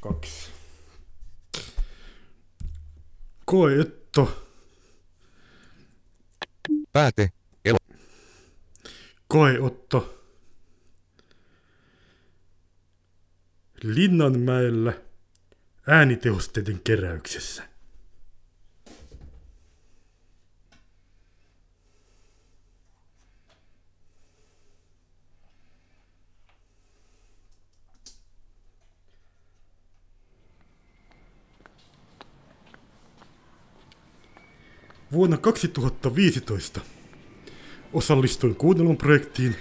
kaksi. Koeetto. Pääte. Elo. Koeotto. Linnanmäellä äänitehosteiden keräyksessä. Vuonna 2015 osallistuin kuunnelun projektiin,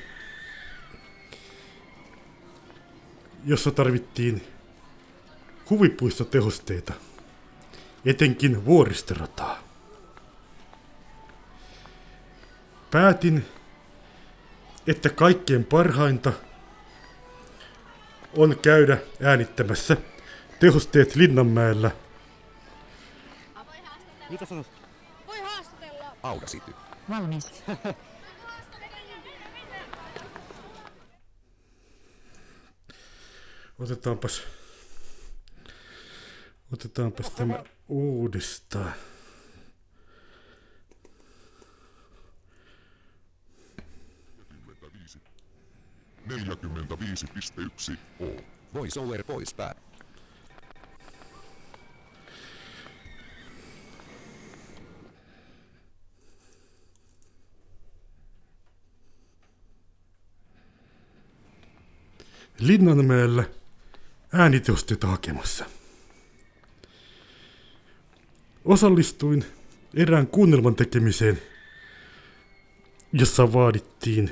jossa tarvittiin huvipuistotehosteita, etenkin vuoristorataa. Päätin, että kaikkein parhainta on käydä äänittämässä tehosteet Linnanmäellä. Mitä sanot? Audacity. Valmis. Otetaanpas, otetaanpas tämä uudestaan. Neljäkymmentäviisi piste yksi O. Voiceover pois pää. Linnanmäellä äänitehosteita hakemassa. Osallistuin erään kuunnelman tekemiseen, jossa vaadittiin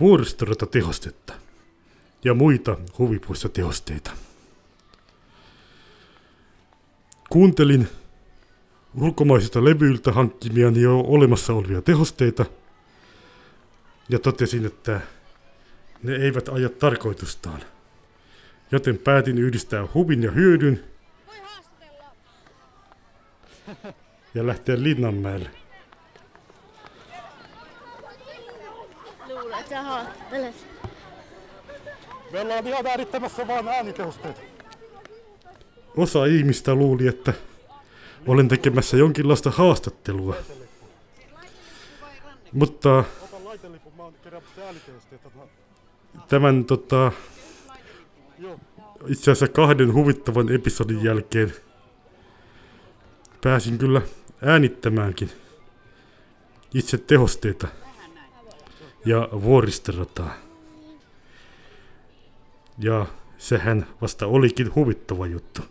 vuoristoratatehostetta ja muita huvipuistotehosteita. Kuuntelin ulkomaisilta levyiltä hankkimiani jo olemassa olevia tehosteita ja totesin, että ne eivät aja tarkoitustaan. Joten päätin yhdistää huvin ja hyödyn ja lähteä Linnanmäelle. Sä. Me ollaan ihan vaan äänitehosteita. Osa ihmistä luuli, että olen tekemässä jonkinlaista haastattelua. Mutta Ota laitelipun, mä oon keräämässä äänitehosteita. Tämän tota, itse asiassa kahden huvittavan episodin jälkeen pääsin kyllä äänittämäänkin itse tehosteita ja vuoristorataa. Ja sehän vasta olikin huvittava juttu.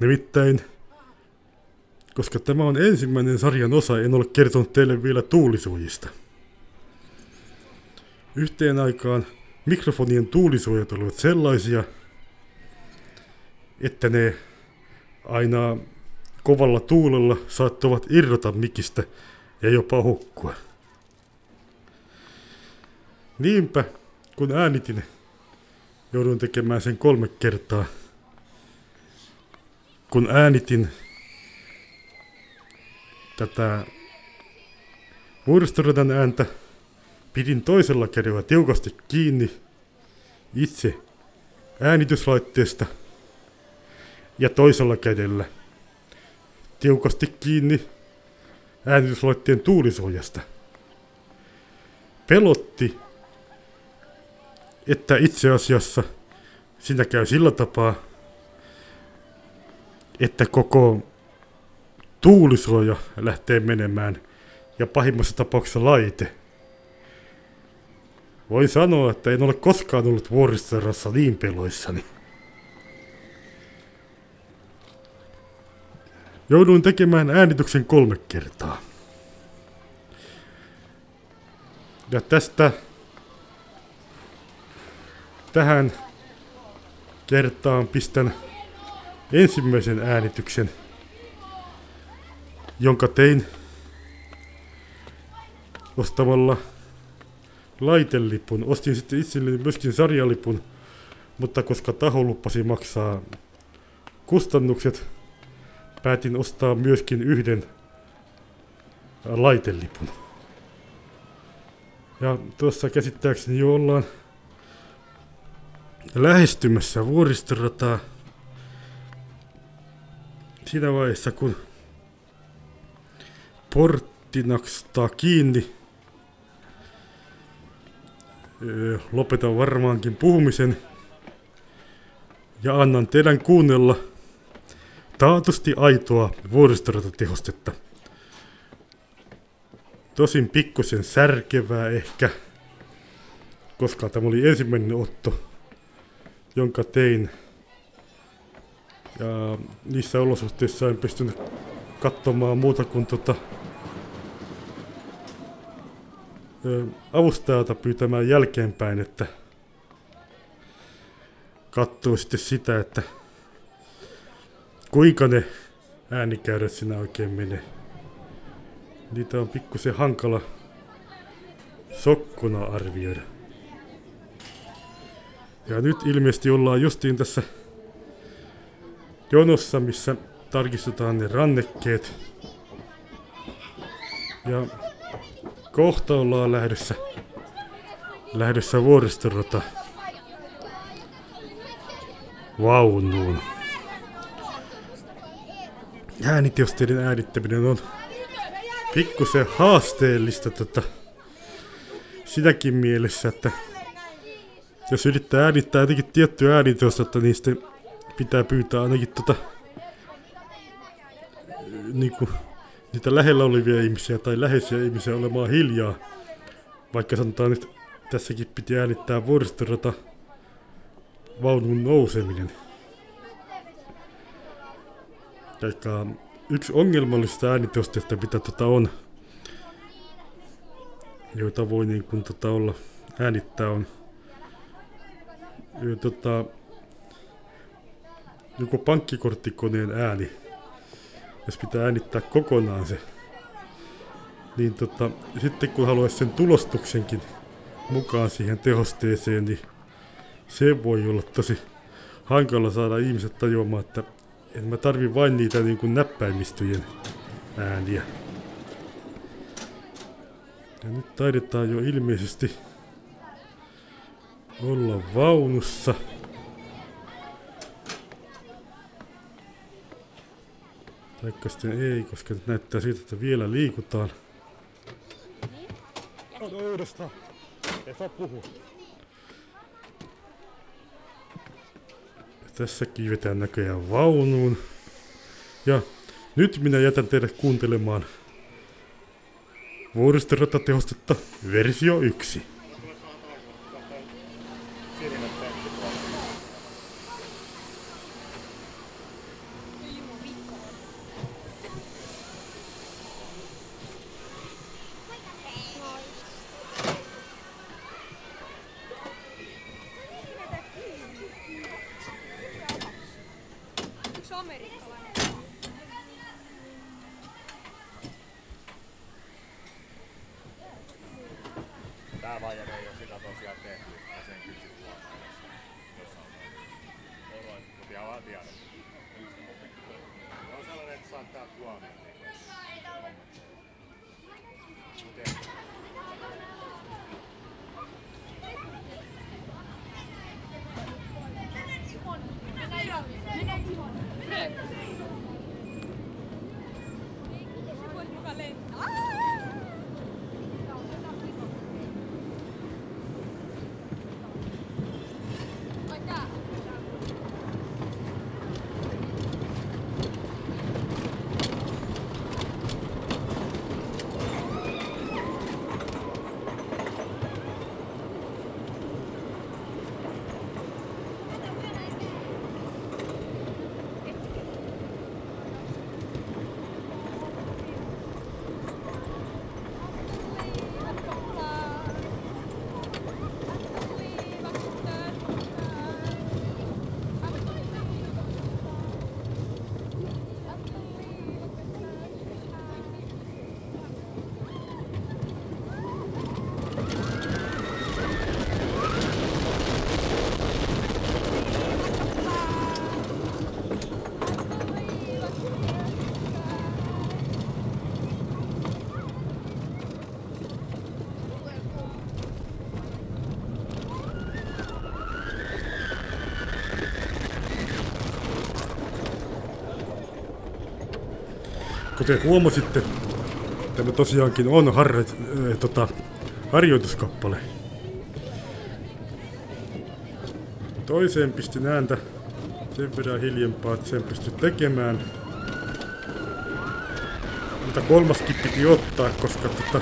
Nimittäin, koska tämä on ensimmäinen sarjan osa, en ole kertonut teille vielä tuulisuojista. Yhteen aikaan mikrofonien tuulisuojat olivat sellaisia, että ne aina kovalla tuulella saattoivat irrota mikistä ja jopa hukkua. Niinpä, kun äänitin, jouduin tekemään sen kolme kertaa. Kun äänitin tätä vuoristoradan ääntä, pidin toisella kädellä tiukasti kiinni itse äänityslaitteesta ja toisella kädellä tiukasti kiinni äänityslaitteen tuulisuojasta. Pelotti, että itse asiassa siinä käy sillä tapaa, että koko tuulisuoja lähtee menemään ja pahimmassa tapauksessa laite. Voin sanoa, että en ole koskaan ollut vuoristoradassa niin peloissani. Jouduin tekemään äänityksen kolme kertaa. Ja tästä tähän kertaan pistän ensimmäisen äänityksen, jonka tein ostamalla laitelipun. Ostin sitten itselleni myöskin sarjalipun, mutta koska taho lupasi maksaa kustannukset, päätin ostaa myöskin yhden laitelipun. Ja tuossa käsittääkseni jo ollaan lähestymässä vuoristorataa. Siinä vaiheessa kun portti nakstaa kiinni, lopetan varmaankin puhumisen ja annan teidän kuunnella taatusti aitoa vuoristoratatehostetta. Tosin pikkusen särkevää ehkä, koska tämä oli ensimmäinen otto, jonka tein. Ja niissä olosuhteissa en pystynyt katsomaan muuta kuin tota, avustajalta pyytämään jälkeenpäin, että katsoo sitten sitä, että kuinka ne äänikäyrät siinä oikein menee. Niitä on pikkusen hankala sokkona arvioida. Ja nyt ilmeisesti ollaan justiin tässä jonossa, missä tarkistetaan ne rannekkeet. Ja kohta ollaan lähdössä, lähdössä vuoristorata vaunuun. Ääniteosteiden äänittäminen on pikkusen haasteellista tota, sitäkin mielessä, että jos yrittää äänittää jotenkin tiettyä ääniteostetta, niin sitten pitää pyytää ainakin tota, niinku, niitä lähellä olevia ihmisiä tai läheisiä ihmisiä olemaan hiljaa. Vaikka sanotaan nyt tässäkin piti äänittää vuoristorata vaunun nouseminen. Eikä yksi ongelmallista ääniteostetta, mitä tota on, joita voi niin kuin tota olla äänittää on ö, tota, joko pankkikorttikoneen ääni, jos pitää äänittää kokonaan se, niin tota, sitten kun haluaisi sen tulostuksenkin mukaan siihen tehosteeseen, niin se voi olla tosi hankala saada ihmiset tajuamaan, että en mä tarvi vain niitä niin kuin näppäimistöjen ääniä. Ja nyt taidetaan jo ilmeisesti olla vaunussa. Taikka sitten ei, koska nyt näyttää siltä, että vielä liikutaan. Ota uudestaan. Ei saa puhua. Ja tässä kiivetään näköjään vaunuun. Ja nyt minä jätän teidät kuuntelemaan vuoristoratatehostetta versio 1. Yksi amerikkalainen. Tää vaihe ei oo sitä tosiaan tehty. Mä sen kysyn huomaan jossain. Jossain vaiheessa. Oloin, mut ihan vaan tiedän. On sellainen, että saat täältä huomioon. Kuten huomasitte, tämä tosiaankin on harre, äh, tota, harjoituskappale. Toiseen pistin ääntä sen verran hiljempaa, että sen pystyi tekemään. Mutta kolmaskin piti ottaa, koska tota,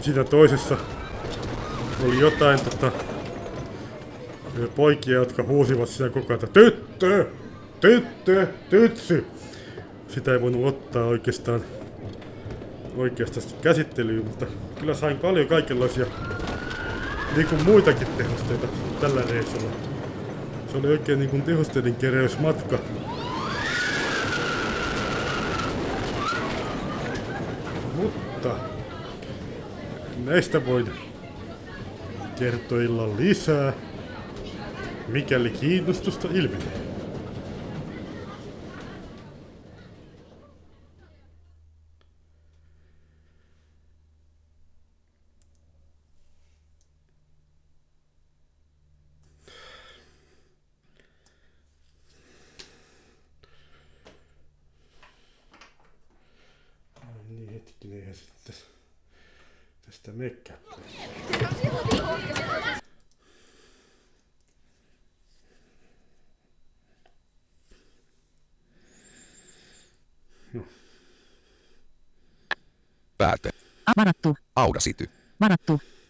siinä toisessa oli jotain tota, poikia, jotka huusivat siinä koko ajan, tyttö, tyttö, tytsy. Sitä ei voinut ottaa oikeastaan oikeastaan käsittelyyn, mutta kyllä sain paljon kaikenlaisia niin kuin muitakin tehosteita tällä reissulla. Se oli oikein niin kuin tehosteiden keräysmatka. Mutta näistä voin kertoa illan lisää, mikäli kiinnostusta ilmenee. Hetkinen, eihän se tästä, tästä mekkää. Pääte. Varattu. Audacity. Varattu.